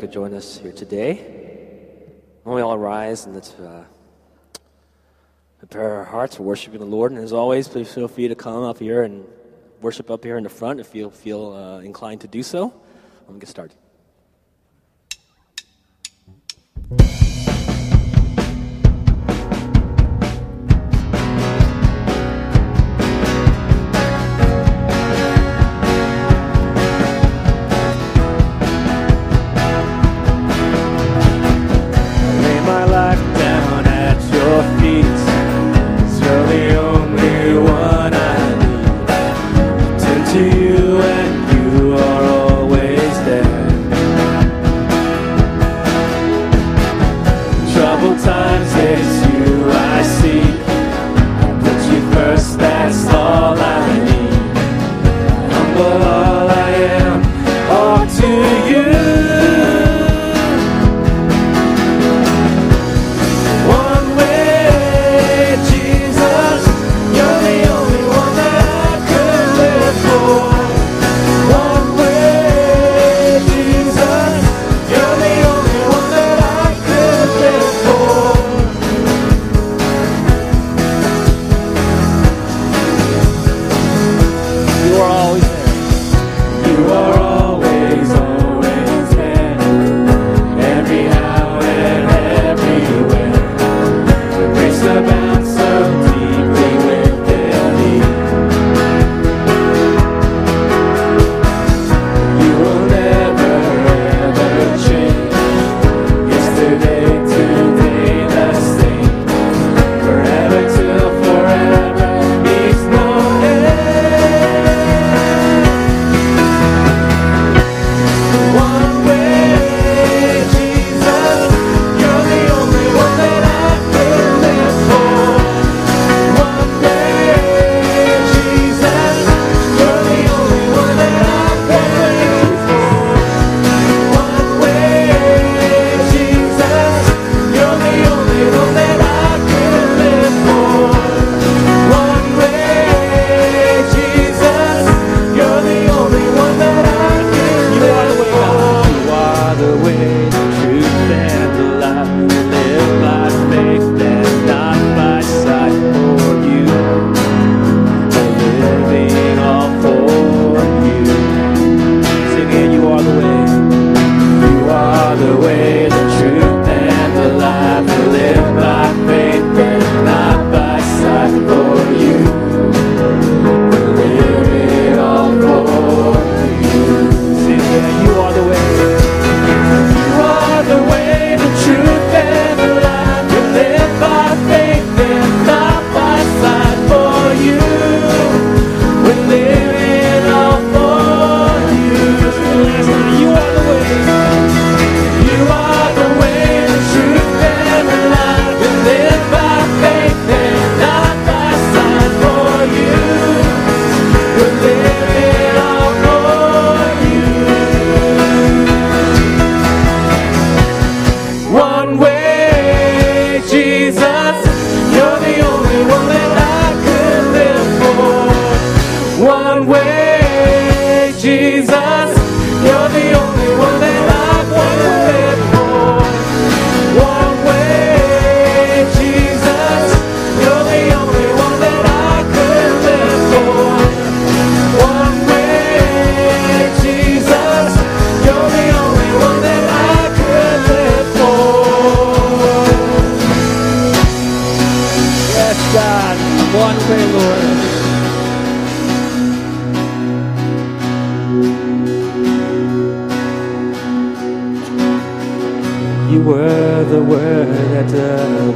could join us here today. Why we all rise and let's uh, prepare our hearts for worshiping the Lord. And as always, please feel free to come up here and worship up here in the front if you feel uh, inclined to do so. Going to get started.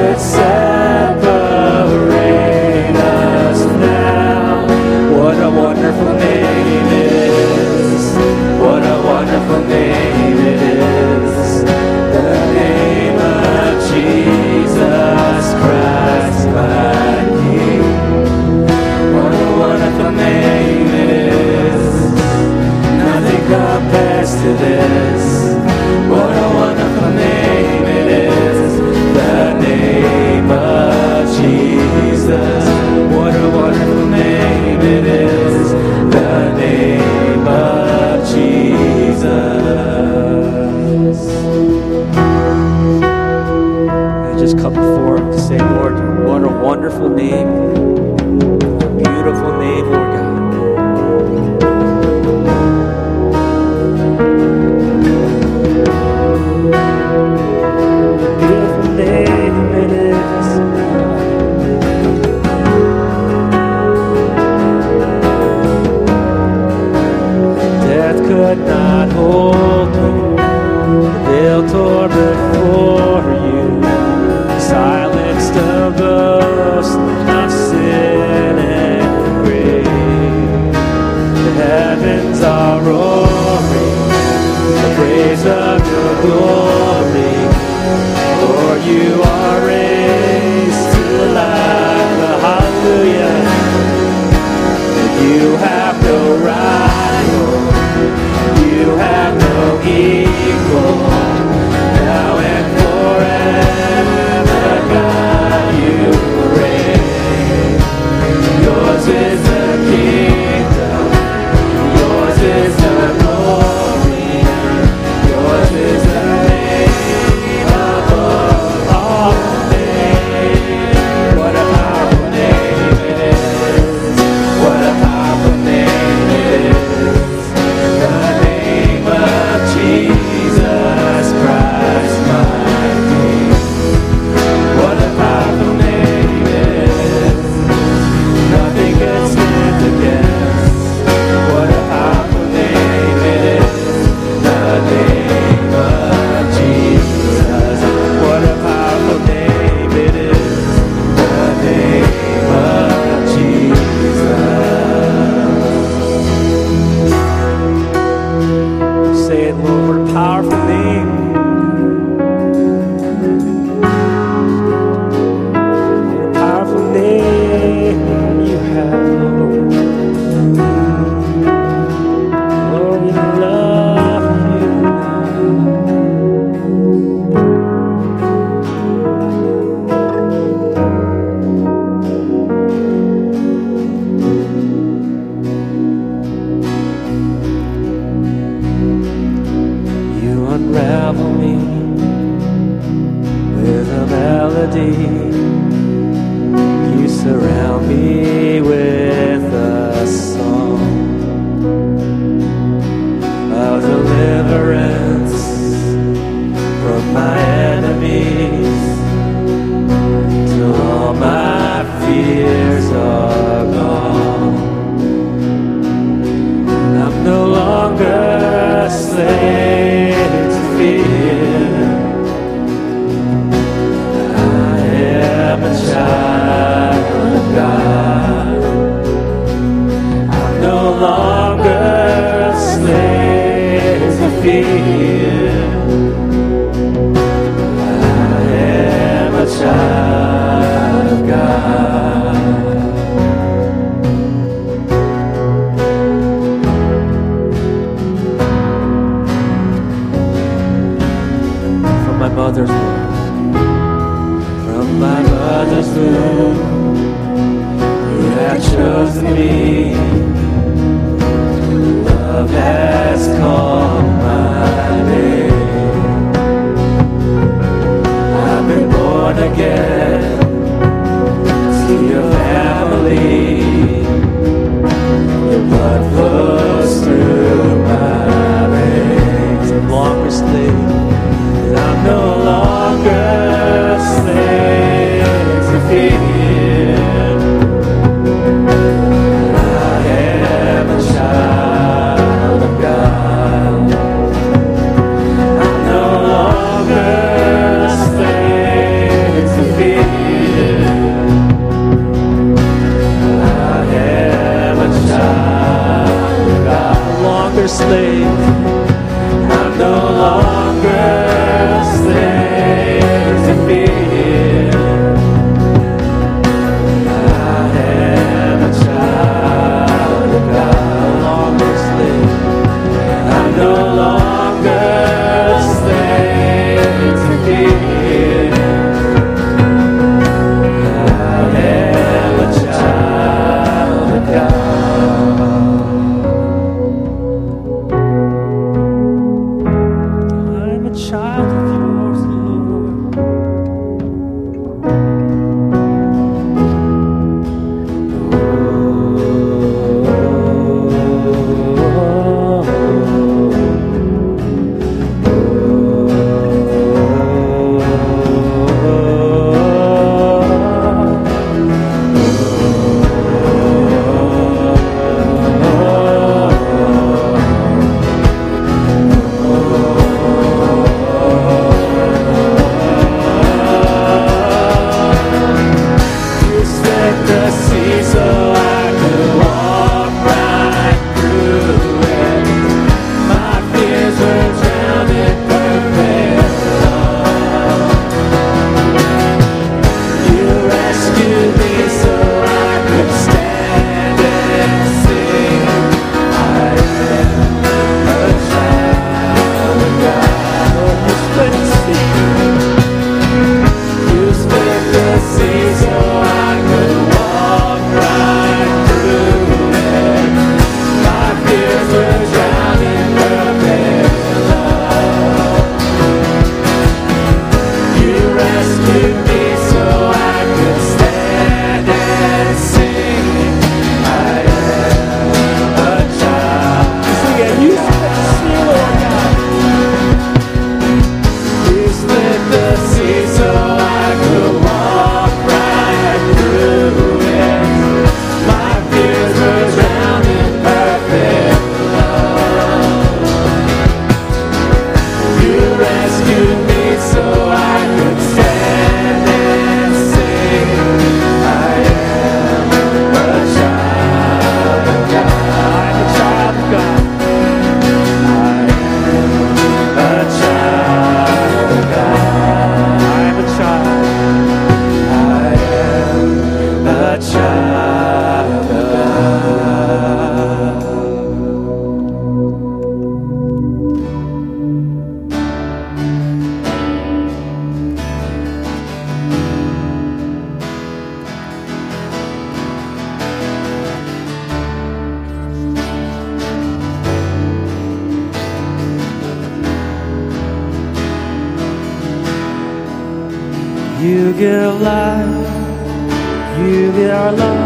What could glory. For you You are love.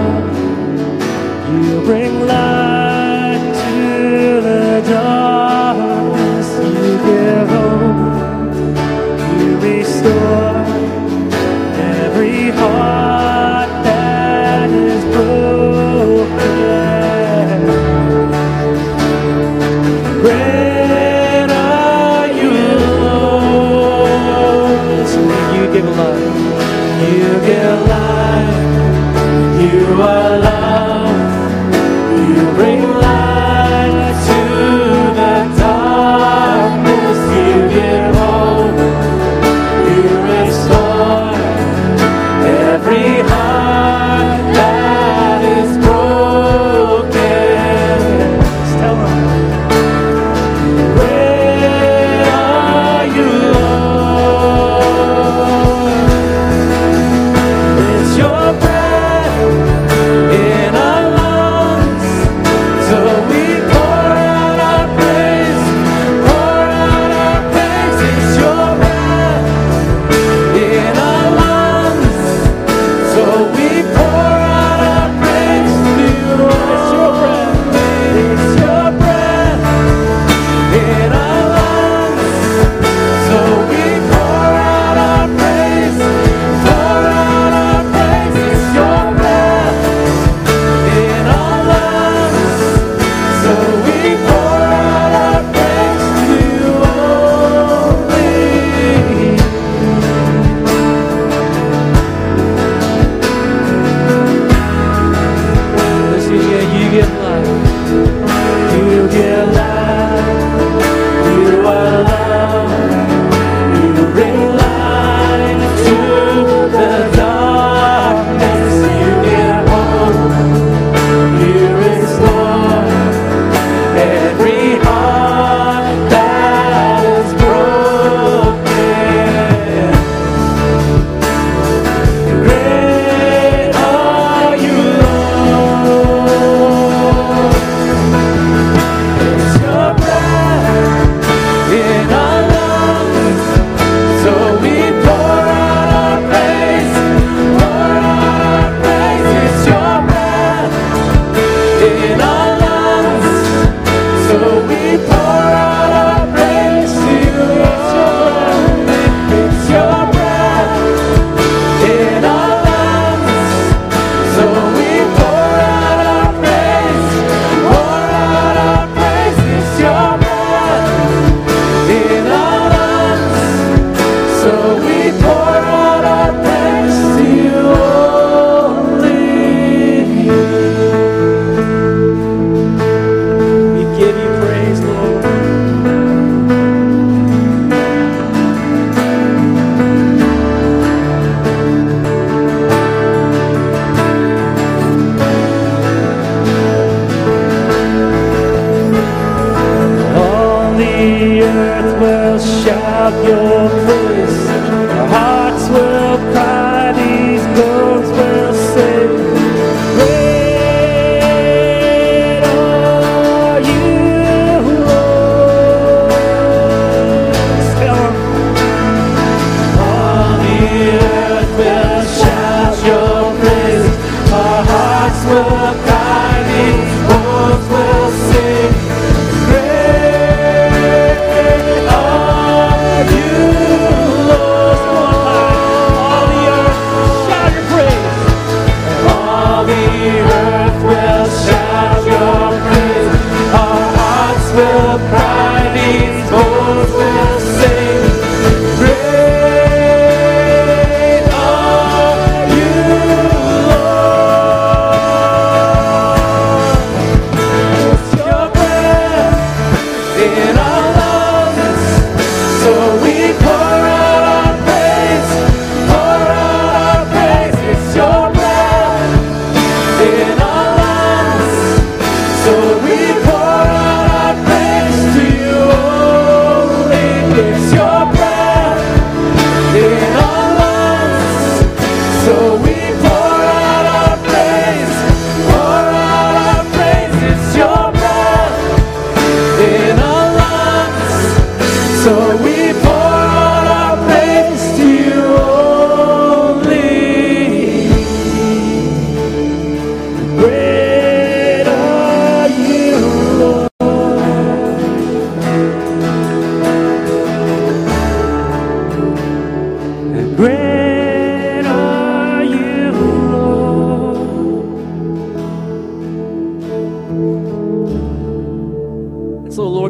Shout your praise. Our hearts will cry,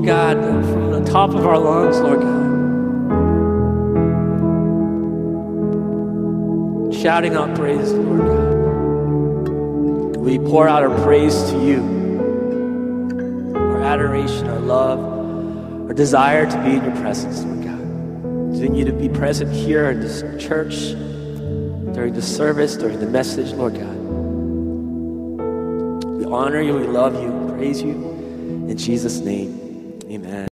God, from the top of our lungs, Lord God, shouting out praise, Lord God, we pour out our praise to you, our adoration, our love, our desire to be in your presence, Lord God. Continue to be present here in this church during the service, during the message, Lord God. We honor you, we love you, praise you. In Jesus' name, amen.